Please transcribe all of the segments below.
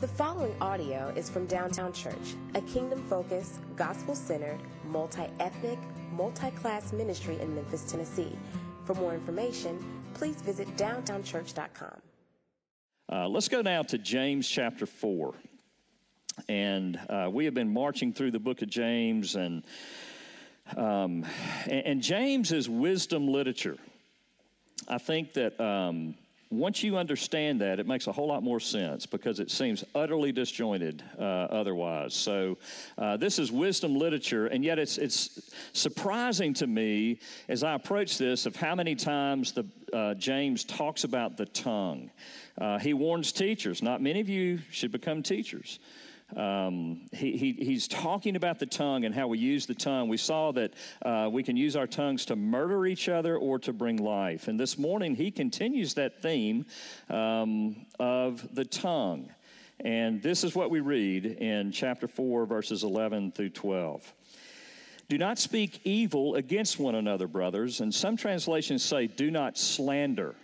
The following audio is from Downtown Church, a kingdom focused, gospel centered, multi ethnic, multi class ministry in Memphis, Tennessee. For more information, please visit downtownchurch.com. Uh, let's go now to James chapter 4. And uh, we have been marching through the book of James, and, um, and, and, James is wisdom literature. I think that um, once you understand that, it makes a whole lot more sense because it seems utterly disjointed uh, otherwise. So, uh, this is wisdom literature, and yet it's, it's surprising to me as I approach this of how many times the, uh, James talks about the tongue. Uh, he warns teachers, not many of you should become teachers. Um, he, he, he's talking about the tongue and how we use the tongue. We saw that uh, we can use our tongues to murder each other or to bring life. And this morning, he continues that theme um, of the tongue. And this is what we read in chapter 4, verses 11 through 12. Do not speak evil against one another, brothers. And some translations say, do not slander.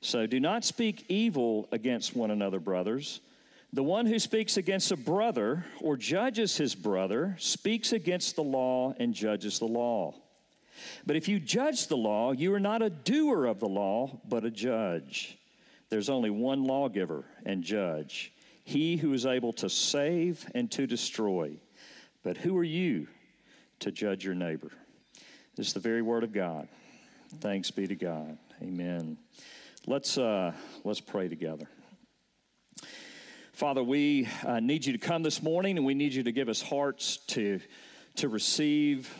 So do not speak evil against one another, brothers. The one who speaks against a brother or judges his brother speaks against the law and judges the law. But if you judge the law, you are not a doer of the law, but a judge. There's only one lawgiver and judge, he who is able to save and to destroy. But who are you to judge your neighbor? This is the very word of God. Thanks be to God. Amen. Let's, uh, let's pray together. Father, we uh, need you to come this morning and we need you to give us hearts to, to receive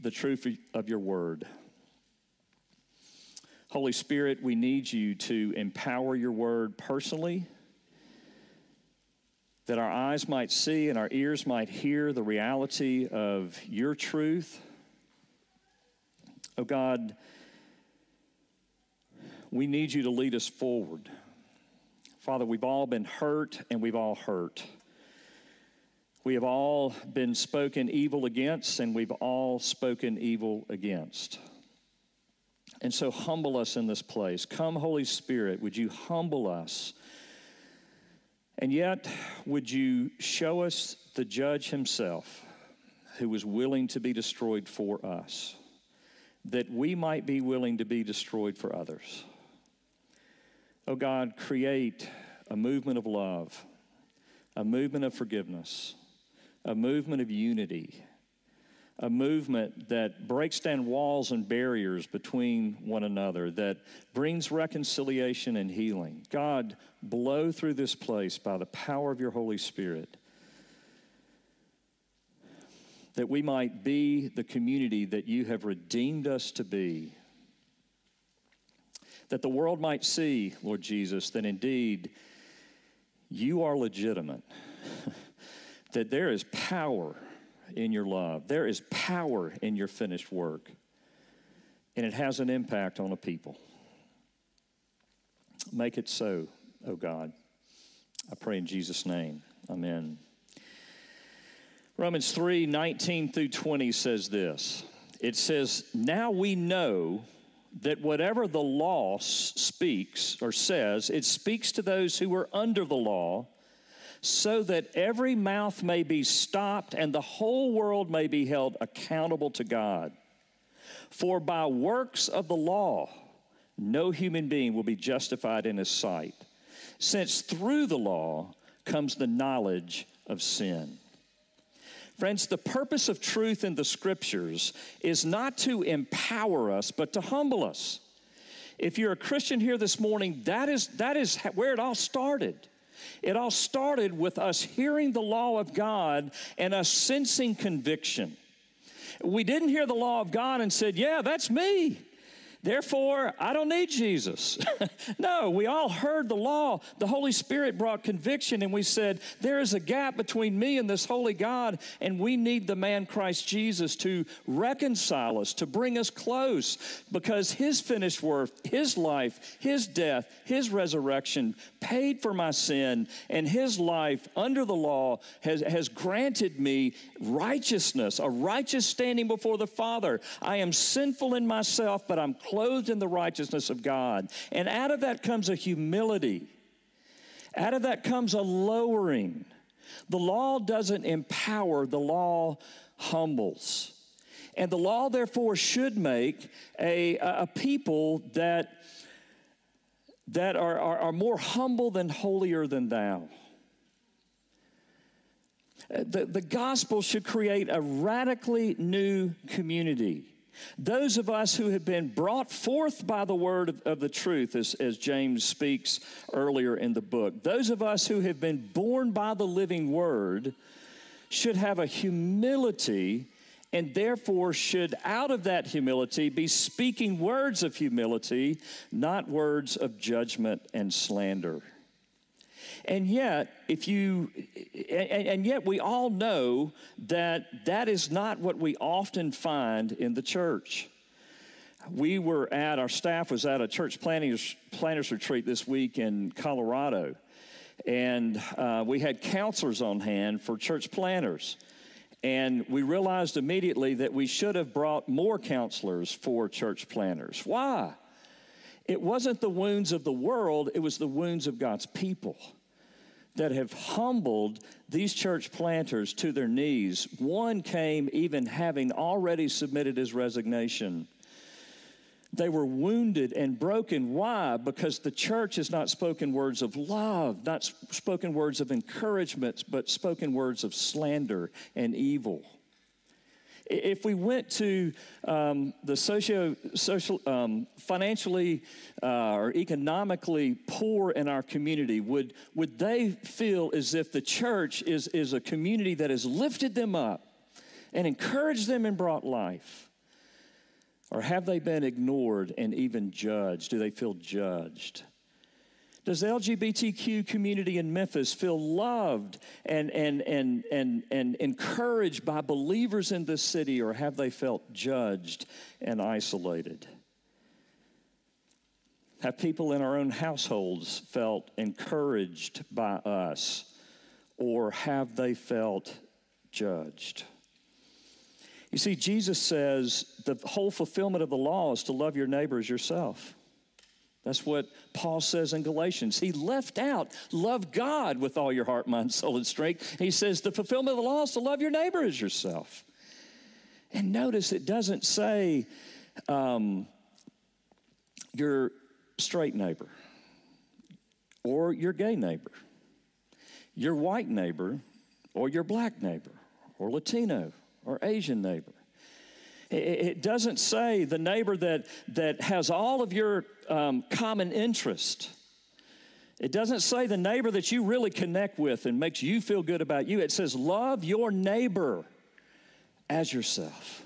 the truth of your word. Holy Spirit, we need you to empower your word personally, that our eyes might see and our ears might hear the reality of your truth. Oh God, we need you to lead us forward. Father, we've all been hurt and we've all hurt. We have all been spoken evil against and we've all spoken evil against. And so humble us in this place. Come, Holy Spirit, would you humble us? And yet, would you show us the judge himself who was willing to be destroyed for us, that we might be willing to be destroyed for others? Oh God, create a movement of love, a movement of forgiveness, a movement of unity, a movement that breaks down walls and barriers between one another, that brings reconciliation and healing. God, blow through this place by the power of your Holy Spirit. That we might be the community that you have redeemed us to be that the world might see, Lord Jesus, that indeed you are legitimate, that there is power in your love, there is power in your finished work, and it has an impact on a people. Make it so, oh God. I pray in Jesus' name. Amen. Romans 3 19 through 20 says this. It says, Now we know that whatever the law speaks or says, it speaks to those who are under the law, so that every mouth may be stopped and the whole world may be held accountable to God. For by works of the law, no human being will be justified in his sight, since through the law comes the knowledge of sin. Friends, the purpose of truth in the scriptures is not to empower us, but to humble us. If you're a Christian here this morning, that is, that is where it all started. It all started with us hearing the law of God and us sensing conviction. We didn't hear the law of God and said, Yeah, that's me. Therefore, I don't need Jesus. no, we all heard the law. The Holy Spirit brought conviction, and we said, There is a gap between me and this holy God, and we need the man Christ Jesus to reconcile us, to bring us close, because his finished work, his life, his death, his resurrection paid for my sin, and his life under the law has, has granted me righteousness, a righteous standing before the Father. I am sinful in myself, but I'm clothed in the righteousness of God. And out of that comes a humility. Out of that comes a lowering. The law doesn't empower, the law humbles. And the law, therefore, should make a, a people that, that are, are, are more humble than holier than thou. The, the gospel should create a radically new community. Those of us who have been brought forth by the word of, of, the truth, as, as James speaks earlier in the book, those of us who have been born by the living word should have a humility and therefore should, out of that humility, be speaking words of humility, not words of judgment and slander. And yet, if you, and, and, yet we all know that that is not what we often find in the church. We were at, our staff was at a church planters, planners retreat this week in Colorado. And uh, we had counselors on hand for church planters. And we realized immediately that we should have brought more counselors for church planters. Why? It wasn't the wounds of the world, it was the wounds of God's people that have humbled these church planters to their knees. One came even having already submitted his resignation. They were wounded and broken. Why? Because the church has not spoken words of love, not spoken words of encouragement, but spoken words of slander and evil. If we went to um, the socio, social, um, financially uh, or economically poor in our community, would, would they feel as if the church is, is a community that has lifted them up and encouraged them and brought life? Or have they been ignored and even judged? Do they feel judged? Does the LGBTQ community in Memphis feel loved and, and, and, and, and encouraged by believers in this city, or have they felt judged and isolated? Have people in our own households felt encouraged by us, or have they felt judged? You see, Jesus says the whole fulfillment of the law is to love your neighbor as yourself. That's what Paul says in Galatians. He left out, love God with all your heart, mind, soul, and strength. He says the fulfillment of the law is to love your neighbor as yourself. And notice it doesn't say um, your straight neighbor or your gay neighbor, your white neighbor or your black neighbor or Latino or Asian neighbor. It doesn't say the neighbor that, that has all of your um, common interest. It doesn't say the neighbor that you really connect with and makes you feel good about you. It says, love your neighbor as yourself.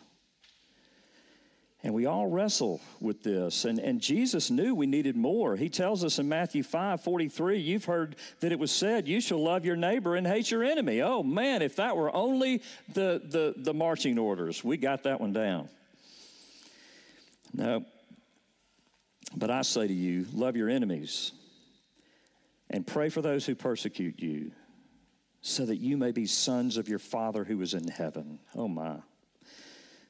And we all wrestle with this. And, and Jesus knew we needed more. He tells us in Matthew 5 43, you've heard that it was said, You shall love your neighbor and hate your enemy. Oh man, if that were only the, the, the marching orders, we got that one down. No. But I say to you, love your enemies and pray for those who persecute you, so that you may be sons of your Father who is in heaven. Oh my.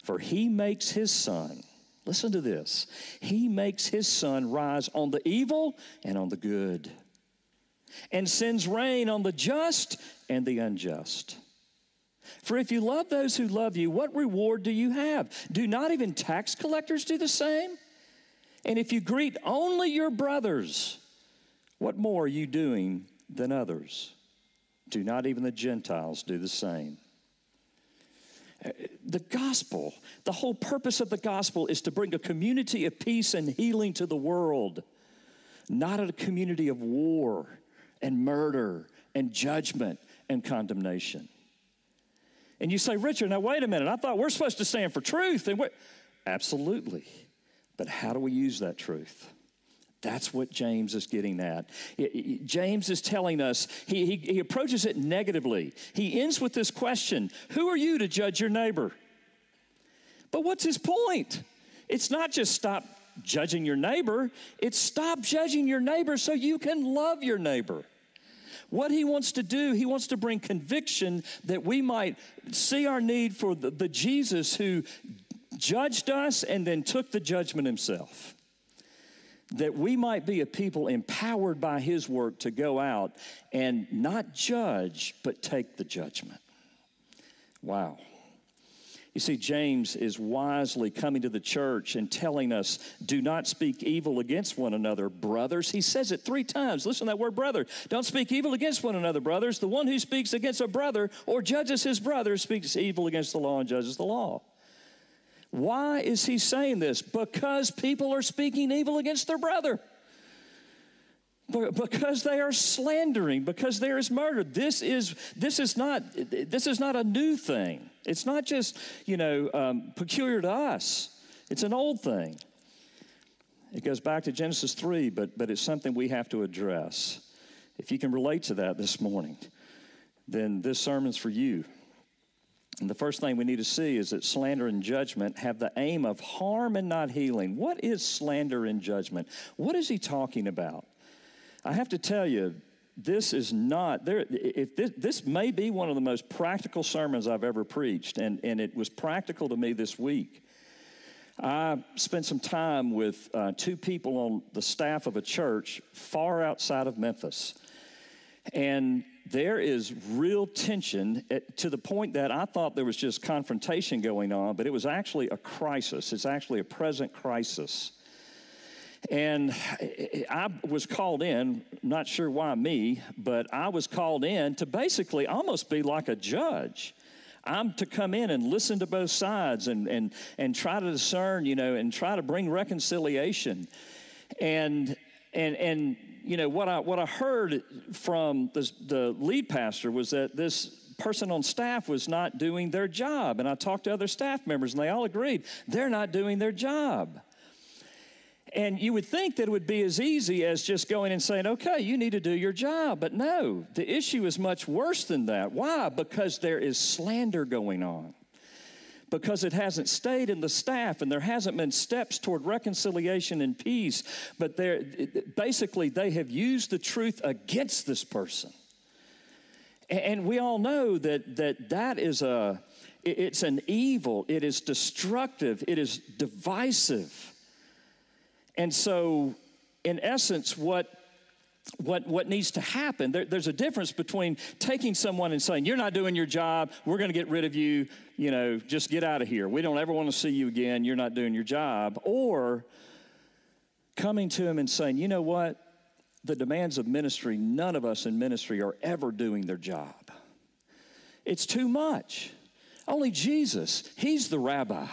For he makes his sun, listen to this, he makes his sun rise on the evil and on the good, and sends rain on the just and the unjust. For if you love those who love you, what reward do you have? Do not even tax collectors do the same? And if you greet only your brothers, what more are you doing than others? Do not even the Gentiles do the same? The gospel, the whole purpose of the gospel is to bring a community of peace and healing to the world, not a community of war and murder and judgment and condemnation. And you say, Richard, now wait a minute. I thought we're supposed to stand for truth. And Absolutely. But how do we use that truth? That's what James is getting at. James is telling us, he, he, he, approaches it negatively. He ends with this question Who are you to judge your neighbor? But what's his point? It's not just stop judging your neighbor, it's stop judging your neighbor so you can love your neighbor. What he wants to do, he wants to bring conviction that we might see our need for the, the Jesus who judged us and then took the judgment himself. That we might be a people empowered by his work to go out and not judge, but take the judgment. Wow. You see, James is wisely coming to the church and telling us, do not speak evil against one another, brothers. He says it three times. Listen to that word, brother. Don't speak evil against one another, brothers. The one who speaks against a brother or judges his brother speaks evil against the law and judges the law. Why is he saying this? Because people are speaking evil against their brother. Because they are slandering because there is murder. This is this is not this is not a new thing. It's not just you know um, peculiar to us. It's an old thing. It goes back to genesis 3 but but it's something we have to address. If you can relate to that this morning then this sermon's for you and the first thing we need to see is that slander and judgment have the aim of harm and not healing. What is slander and judgment? What is he talking about? I have to tell you, this is not there if this, this may be one of the most practical sermons i've ever preached and, and it was practical to me this week. I spent some time with uh, two people on the staff of a church far outside of memphis. And there is real tension at, to the point that i thought there was just confrontation going on but it was actually a crisis it's actually a present crisis and I was called in, not sure why me, but I was called in to basically almost be like a judge. I'm to come in and listen to both sides and, and, and try to discern, you know, and try to bring reconciliation. And, and, and you know, what I, what I heard from the, the lead pastor was that this person on staff was not doing their job. And I talked to other staff members, and they all agreed they're not doing their job. And you would think that it would be as easy as just going and saying, okay, you need to do your job. But no, the issue is much worse than that. Why? Because there is slander going on. Because it hasn't stayed in the staff and there hasn't been steps toward reconciliation and peace. But basically, they have used the truth against this person. And we all know that that, that is a, it's an evil, it is destructive, it is divisive. And so, in essence, what what, what needs to happen, there, there's a difference between taking someone and saying, You're not doing your job, we're going to get rid of you, you know, just get out of here. We don't ever want to see you again, you're not doing your job. Or coming to him and saying, You know what? The demands of ministry, none of us in ministry are ever doing their job. It's too much. Only Jesus, He's the rabbi,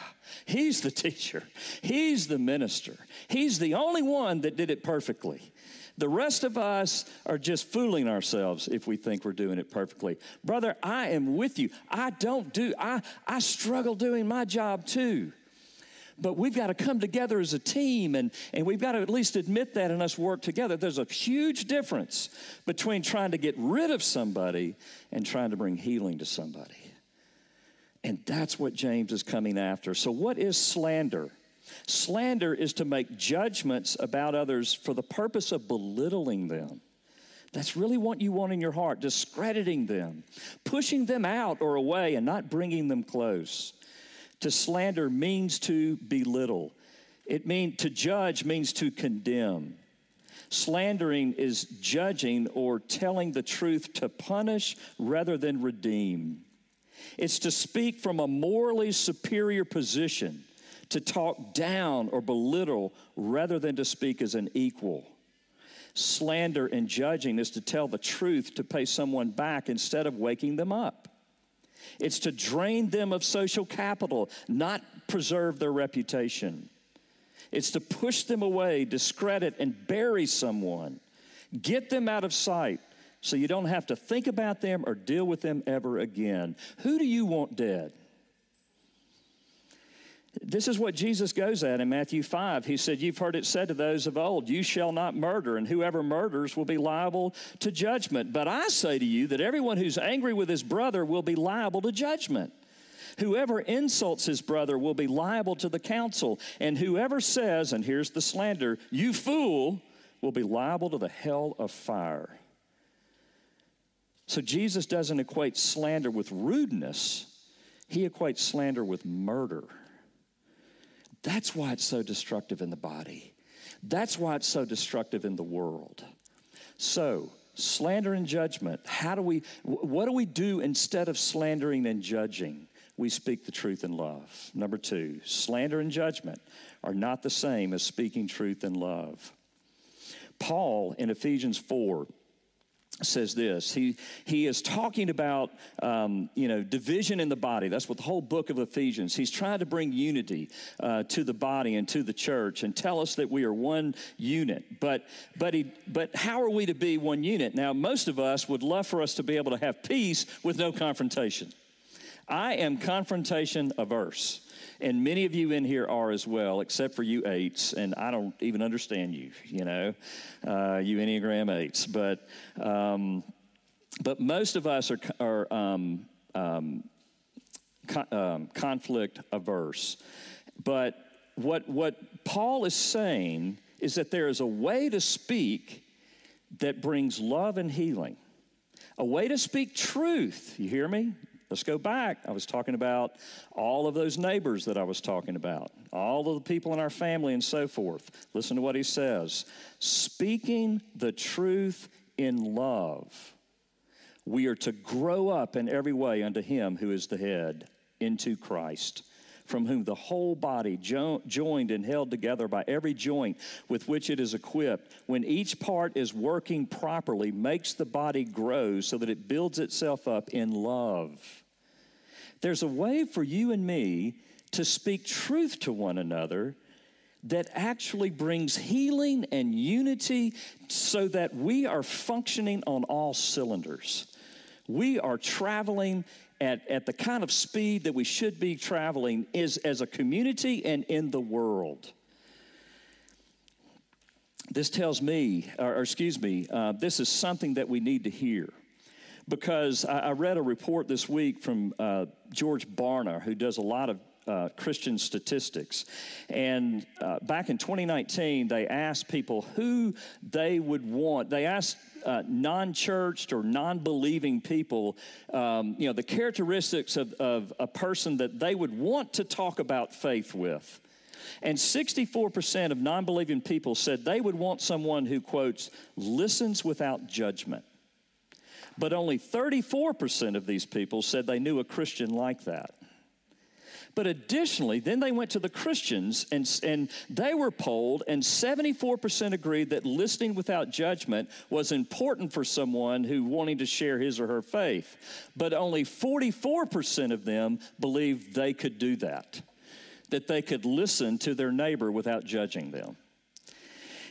He's the teacher, He's the minister. He's the only one that did it perfectly. The rest of us are just fooling ourselves if we think we're doing it perfectly. Brother, I am with you. I don't do, I, I struggle doing my job too. But we've got to come together as a team and, and we've got to at least admit that and us work together. There's a huge difference between trying to get rid of somebody and trying to bring healing to somebody. And that's what James is coming after. So, what is slander? Slander is to make judgments about others for the purpose of belittling them. That's really what you want in your heart, discrediting them, pushing them out or away and not bringing them close. To slander means to belittle. It means to judge means to condemn. Slandering is judging or telling the truth to punish rather than redeem. It's to speak from a morally superior position, to talk down or belittle rather than to speak as an equal. Slander and judging is to tell the truth to pay someone back instead of waking them up. It's to drain them of social capital, not preserve their reputation. It's to push them away, discredit, and bury someone. Get them out of sight so you don't have to think about them or deal with them ever again. Who do you want dead? This is what Jesus goes at in Matthew 5. He said, You've heard it said to those of old, You shall not murder, and whoever murders will be liable to judgment. But I say to you that everyone who's angry with his brother will be liable to judgment. Whoever insults his brother will be liable to the council. And whoever says, and here's the slander, you fool, will be liable to the hell of fire. So Jesus doesn't equate slander with rudeness, he equates slander with murder. That's why it's so destructive in the body. That's why it's so destructive in the world. So, slander and judgment, how do we, what do we do instead of slandering and judging? We speak the truth in love. Number two, slander and judgment are not the same as speaking truth in love. Paul in Ephesians 4 says this. He, he is talking about, um, you know, division in the body. That's what the whole book of Ephesians. He's trying to bring unity uh, to the body and to the church and tell us that we are one unit. But, but, he, but how are we to be one unit? Now, most of us would love for us to be able to have peace with no confrontation. I am confrontation averse. And many of you in here are as well, except for you eights, and I don't even understand you, you know, uh, you Enneagram eights. But, um, but most of us are, are um, um, um, conflict averse. But what, what Paul is saying is that there is a way to speak that brings love and healing, a way to speak truth. You hear me? Let's go back. I was talking about all of those neighbors that I was talking about, all of the people in our family and so forth. Listen to what he says speaking the truth in love. We are to grow up in every way unto him who is the head, into Christ from whom the whole body, jo- joined and held together by every joint with which it is equipped, when each part is working properly, makes the body grow so that it builds itself up in love. There's a way for you and me to speak truth to one another that actually brings healing and unity so that we are functioning on all cylinders. We are traveling at, at the kind of speed that we should be traveling is as a community and in the world. This tells me, or, excuse me, uh, this is something that we need to hear because I, I read a report this week from uh, George Barna, who does a lot of uh, Christian statistics. And uh, back in 2019, they asked people who they would want. They asked uh, non churched or non believing people, um, you know, the characteristics of, of a person that they would want to talk about faith with. And 64% of non believing people said they would want someone who, quotes, listens without judgment. But only 34% of these people said they knew a Christian like that. But additionally, then they went to the Christians and, and they were polled, and 74% agreed that listening without judgment was important for someone who wanting to share his or her faith. But only 44% of them believed they could do that, that they could listen to their neighbor without judging them.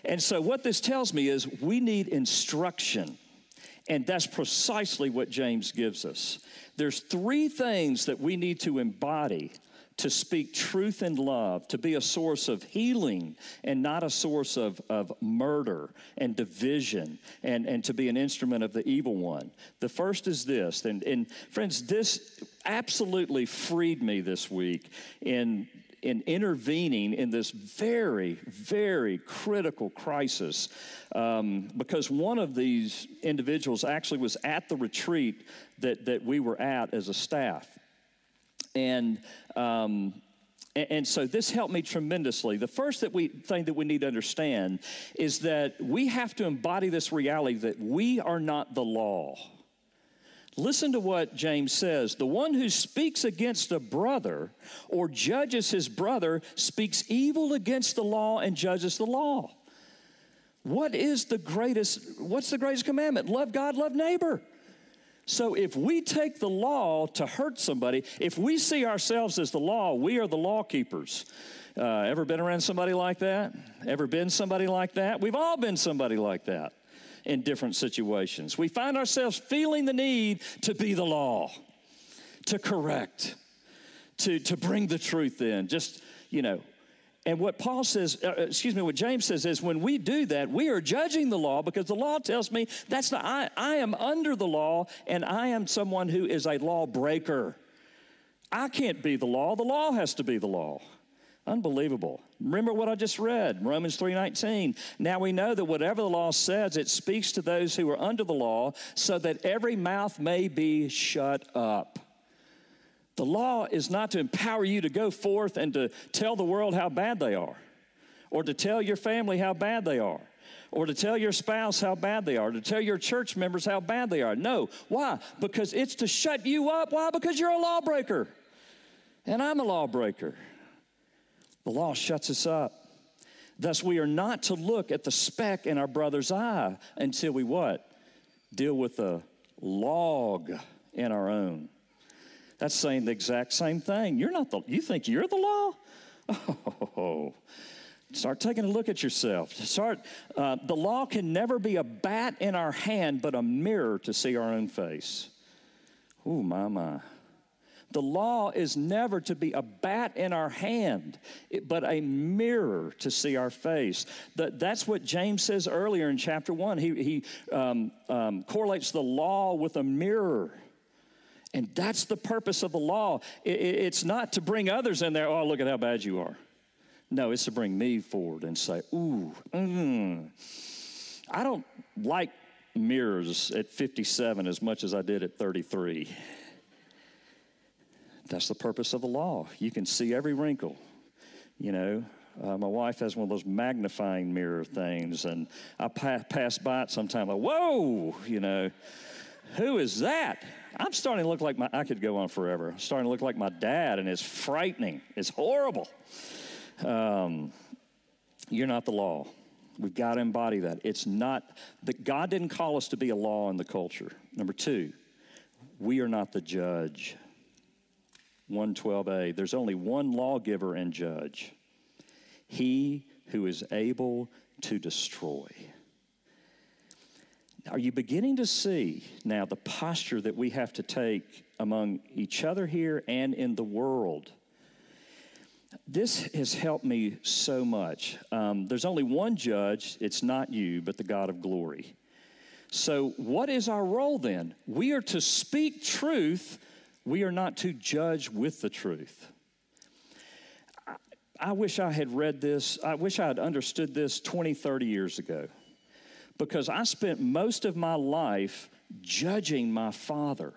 And so, what this tells me is we need instruction and that's precisely what James gives us. There's three things that we need to embody to speak truth and love, to be a source of healing and not a source of, of murder and division, and, and to be an instrument of the evil one. The first is this, and, and friends, this absolutely freed me this week in in intervening in this very, very critical crisis um, because one of these individuals actually was at the retreat that, that we were at as a staff. And, um, and, and so this helped me tremendously. The first that we, thing that we need to understand is that we have to embody this reality that we are not the law. Listen to what James says. The one who speaks against a brother or judges his brother speaks evil against the law and judges the law. What is the greatest, what's the greatest commandment? Love God, love neighbor. So if we take the law to hurt somebody, if we see ourselves as the law, we are the law keepers. Uh, ever been around somebody like that? Ever been somebody like that? We've all been somebody like that in different situations. We find ourselves feeling the need to be the law, to correct, to, to bring the truth in. Just, you know, and what Paul says, uh, uh, excuse me, what James says is when we do that, we are judging the law because the law tells me that's not, I, I am under the law and I am someone who is a lawbreaker. I can't be the law, the law has to be the law. Unbelievable. Remember what I just read, Romans 3:19. Now we know that whatever the law says, it speaks to those who are under the law, so that every mouth may be shut up. The law is not to empower you to go forth and to tell the world how bad they are or to tell your family how bad they are, or to tell your spouse how bad they are, to tell your church members how bad they are. No. Why? Because it's to shut you up. Why? Because you're a lawbreaker. And I'm a lawbreaker. The law shuts us up. Thus, we are not to look at the speck in our brother's eye until we what? Deal with the log in our own. That's saying the exact same thing. You're not the, you think you're the law? Oh, start taking a look at yourself. Start, uh, the law can never be a bat in our hand, but a mirror to see our own face. Oh, my, my. The law is never to be a bat in our hand, but a mirror to see our face. that's what James says earlier in chapter one. He, he um, um, correlates the law with a mirror. And that's the purpose of the law. it's not to bring others in there, oh, look at how bad you are. No, it's to bring me forward and say, ooh, mm. I don't like mirrors at 57 as much as I did at 33. That's the purpose of the law. You can see every wrinkle. You know, uh, my wife has one of those magnifying mirror things, and I pa- pass by it sometimes. Like, whoa, you know, who is that? I'm starting to look like my. I could go on forever. I'm starting to look like my dad, and it's frightening. It's horrible. Um, you're not the law. We've got to embody that. It's not that God didn't call us to be a law in the culture. Number two, we are not the judge. 112a, there's only one lawgiver and judge, he who is able to destroy. Are you beginning to see now the posture that we have to take among each other here and in the world? This has helped me so much. Um, there's only one judge, it's not you, but the God of glory. So, what is our role then? We are to speak truth we are not to judge with the truth. I, wish I had read this, I wish I had understood this 20, 30 years ago because I spent most of my life judging my father.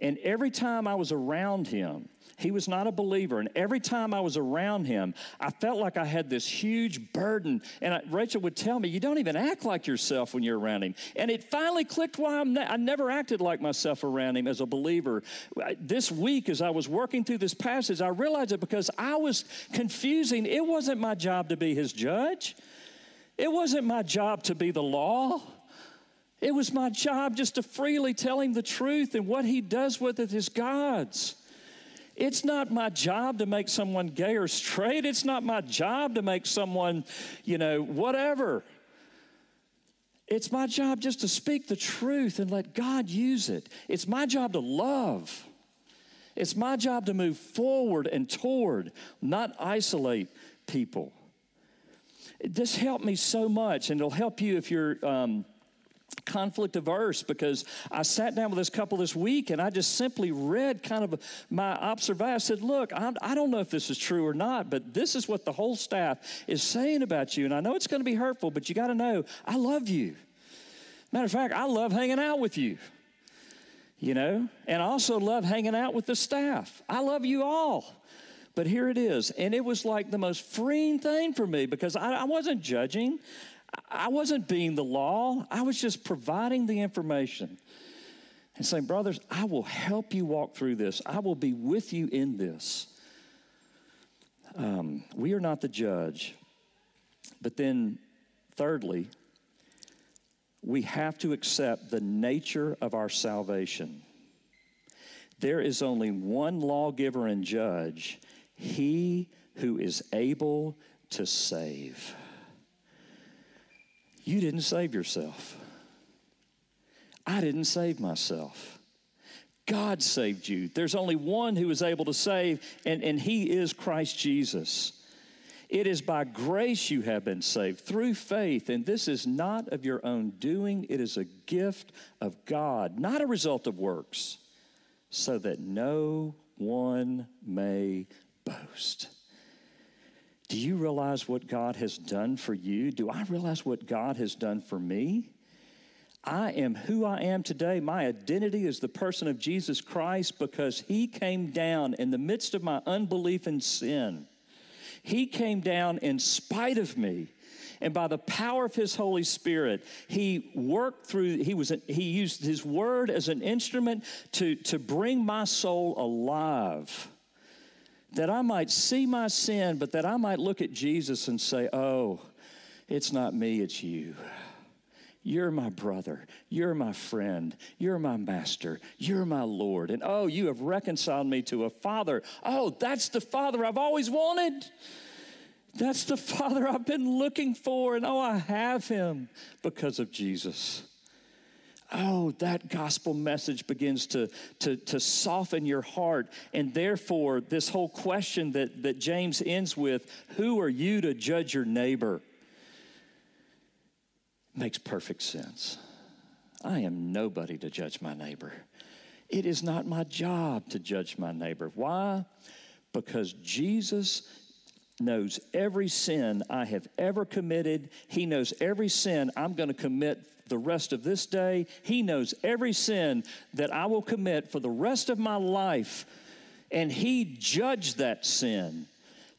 And every time I was around him, he was not a believer. And every time I was around him, I felt like I had this huge burden. And I, Rachel would tell me, You don't even act like yourself when you're around him. And it finally clicked why ne- i never acted like myself around him as a believer. This week, as I was working through this passage, I realized it because I was confusing. It wasn't my job to be his judge, it wasn't my job to be the law. It was my job just to freely tell him the truth, and what he does with it is God's. It's not my job to make someone gay or straight. It's not my job to make someone, you know, whatever. It's my job just to speak the truth and let God use it. It's my job to love. It's my job to move forward and toward, not isolate people. This helped me so much, and it'll help you if you're. Um, conflict averse because I sat down with this couple this week and I just simply read kind of my observation. I said, Look, I'm, I do not know if this is true or not, but this is what the whole staff is saying about you. And I know it's going to be hurtful, but you got to know I love you. Matter of fact, I love hanging out with you. You know, and I also love hanging out with the staff. I love you all. But here it is. And it was like the most freeing thing for me because I, I wasn't judging. I wasn't being the law, I was just providing the information and saying, Brothers, I will help you walk through this, I will be with you in this. Um, we are not the judge. But then, thirdly, we have to accept the nature of our salvation. There is only one lawgiver and judge, he who is able to save. You didn't save yourself. I didn't save myself. God saved you. There's only one who is able to save, and, and he is Christ Jesus. It is by grace you have been saved through faith, and this is not of your own doing. It is a gift of God, not a result of works, so that no one may boast. Do you realize what God has done for you? Do I realize what God has done for me? I am who I am today. My identity is the person of Jesus Christ because He came down in the midst of my unbelief and sin. He came down in spite of me. And by the power of his Holy Spirit, he worked through, he, was, he used his word as an instrument to, to bring my soul alive. That I might see my sin, but that I might look at Jesus and say, Oh, it's not me, it's you. You're my brother. You're my friend. You're my master. You're my Lord. And oh, you have reconciled me to a father. Oh, that's the father I've always wanted. That's the father I've been looking for. And oh, I have him because of Jesus. Oh, that gospel message begins to, to, to soften your heart. And therefore, this whole question that, that James ends with who are you to judge your neighbor? makes perfect sense. I am nobody to judge my neighbor. It is not my job to judge my neighbor. Why? Because Jesus knows every sin I have ever committed. He knows every sin I'm going to commit the rest of this day. He knows every sin that I will commit for the rest of my life. And He judged that sin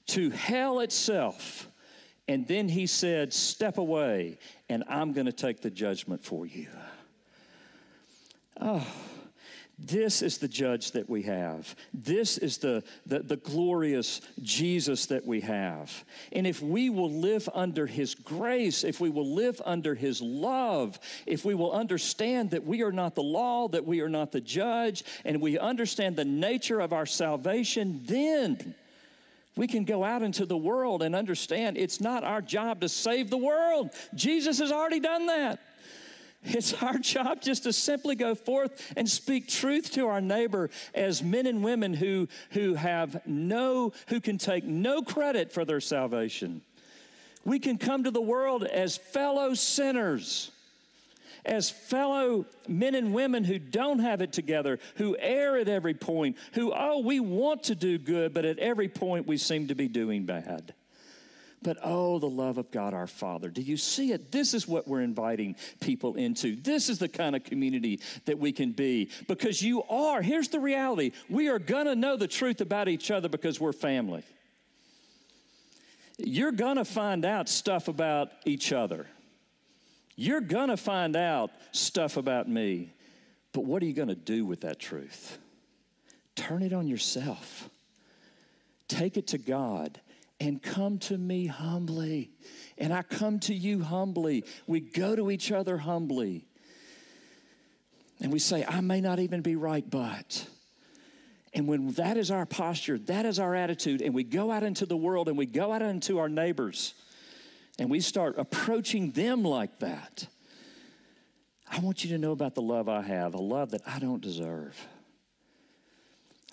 to hell itself. And then He said, Step away and I'm going to take the judgment for you. Oh, this is the judge that we have. This is the, the, the, glorious Jesus that we have. And if we will live under his grace, if we will live under his love, if we will understand that we are not the law, that we are not the judge, and we understand the nature of our salvation, then we can go out into the world and understand it's not our job to save the world. Jesus has already done that. It's our job just to simply go forth and speak truth to our neighbor as men and women who, who have no, who can take no credit for their salvation. We can come to the world as fellow sinners as fellow men and women who don't have it together, who err at every point, who, oh, we want to do good, but at every point we seem to be doing bad. But oh, the love of God our Father. Do you see it? This is what we're inviting people into. This is the kind of community that we can be because you are. Here's the reality we are going to know the truth about each other because we're family. You're going to find out stuff about each other. You're going to find out stuff about me, but what are you going to do with that truth? Turn it on yourself. Take it to God and come to me humbly. And I come to you humbly. We go to each other humbly. And we say, I may not even be right, but. And when that is our posture, that is our attitude, and we go out into the world and we go out into our neighbors and we start approaching them like that, I want you to know about the love I have, a love that I don't deserve.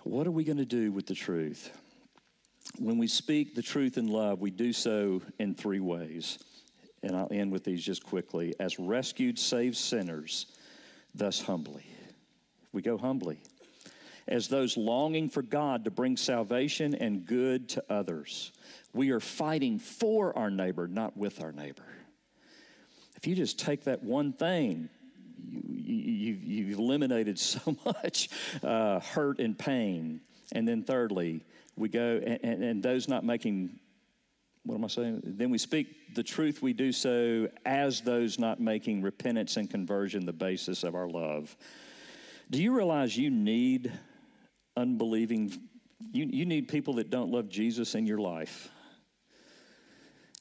What are we going to do with the truth? When we speak the truth in love, we do so in three ways. And I'll end with these just quickly. As rescued, saved sinners, thus humbly. We go humbly. As those longing for God to bring salvation and good to others. We are fighting for our neighbor, not with our neighbor. If you just take that one thing, you, have you, eliminated so much uh, hurt and pain. And then, thirdly, we go, and, and those not making what am I saying? Then we speak the truth, we do so as those not making repentance and conversion the basis of our love. Do you realize you need unbelieving, you, you need people that don't love Jesus in your life?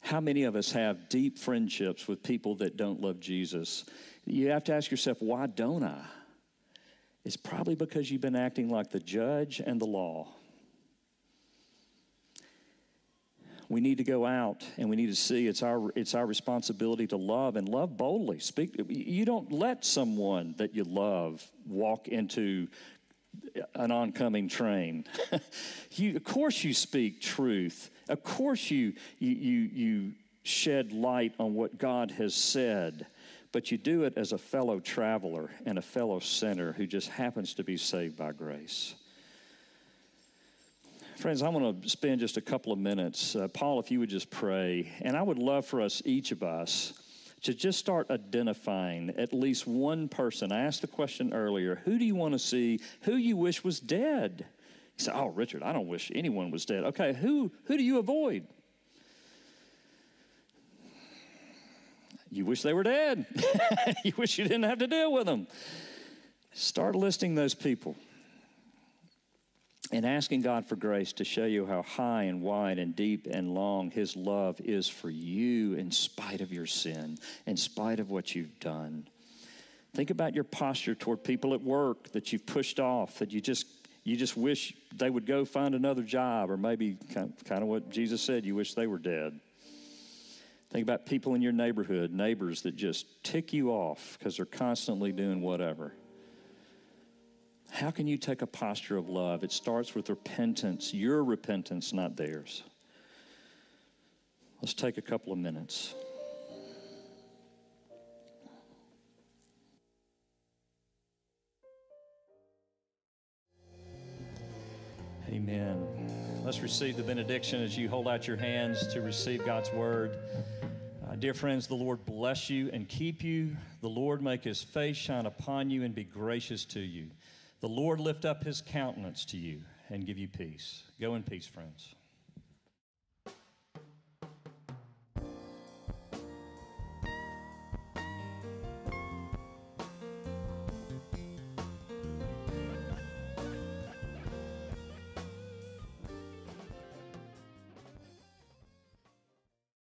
How many of us have deep friendships with people that don't love Jesus? You have to ask yourself, why don't I? It's probably because you've been acting like the judge and the law. we need to go out and we need to see it's our it's our responsibility to love and love boldly. Speak you don't let someone that you love walk into an oncoming train. You of course you speak truth. Of course, you, you, you, you shed light on what God has said, but you do it as a fellow traveler and a fellow sinner who just happens to be saved by grace. Friends, I want to spend just a couple of minutes. Uh, Paul, if you would just pray. And I would love for us, each of us, to just start identifying at least one person. I asked the question earlier who do you want to see? Who you wish was dead? He said, Oh, Richard, I don't wish anyone was dead. Okay, who, who do you avoid? You wish they were dead. you wish you didn't have to deal with them. Start listing those people and asking God for grace to show you how high and wide and deep and long His love is for you in spite of your sin, in spite of what you've done. Think about your posture toward people at work that you've pushed off, that you just you just wish they would go find another job, or maybe kind of what Jesus said, you wish they were dead. Think about people in your neighborhood, neighbors that just tick you off because they're constantly doing whatever. How can you take a posture of love? It starts with repentance, your repentance, not theirs. Let's take a couple of minutes. Let's receive the benediction as you hold out your hands to receive God's word. Uh, dear friends, the Lord bless you and keep you. The Lord make his face shine upon you and be gracious to you. The Lord lift up his countenance to you and give you peace. Go in peace, friends.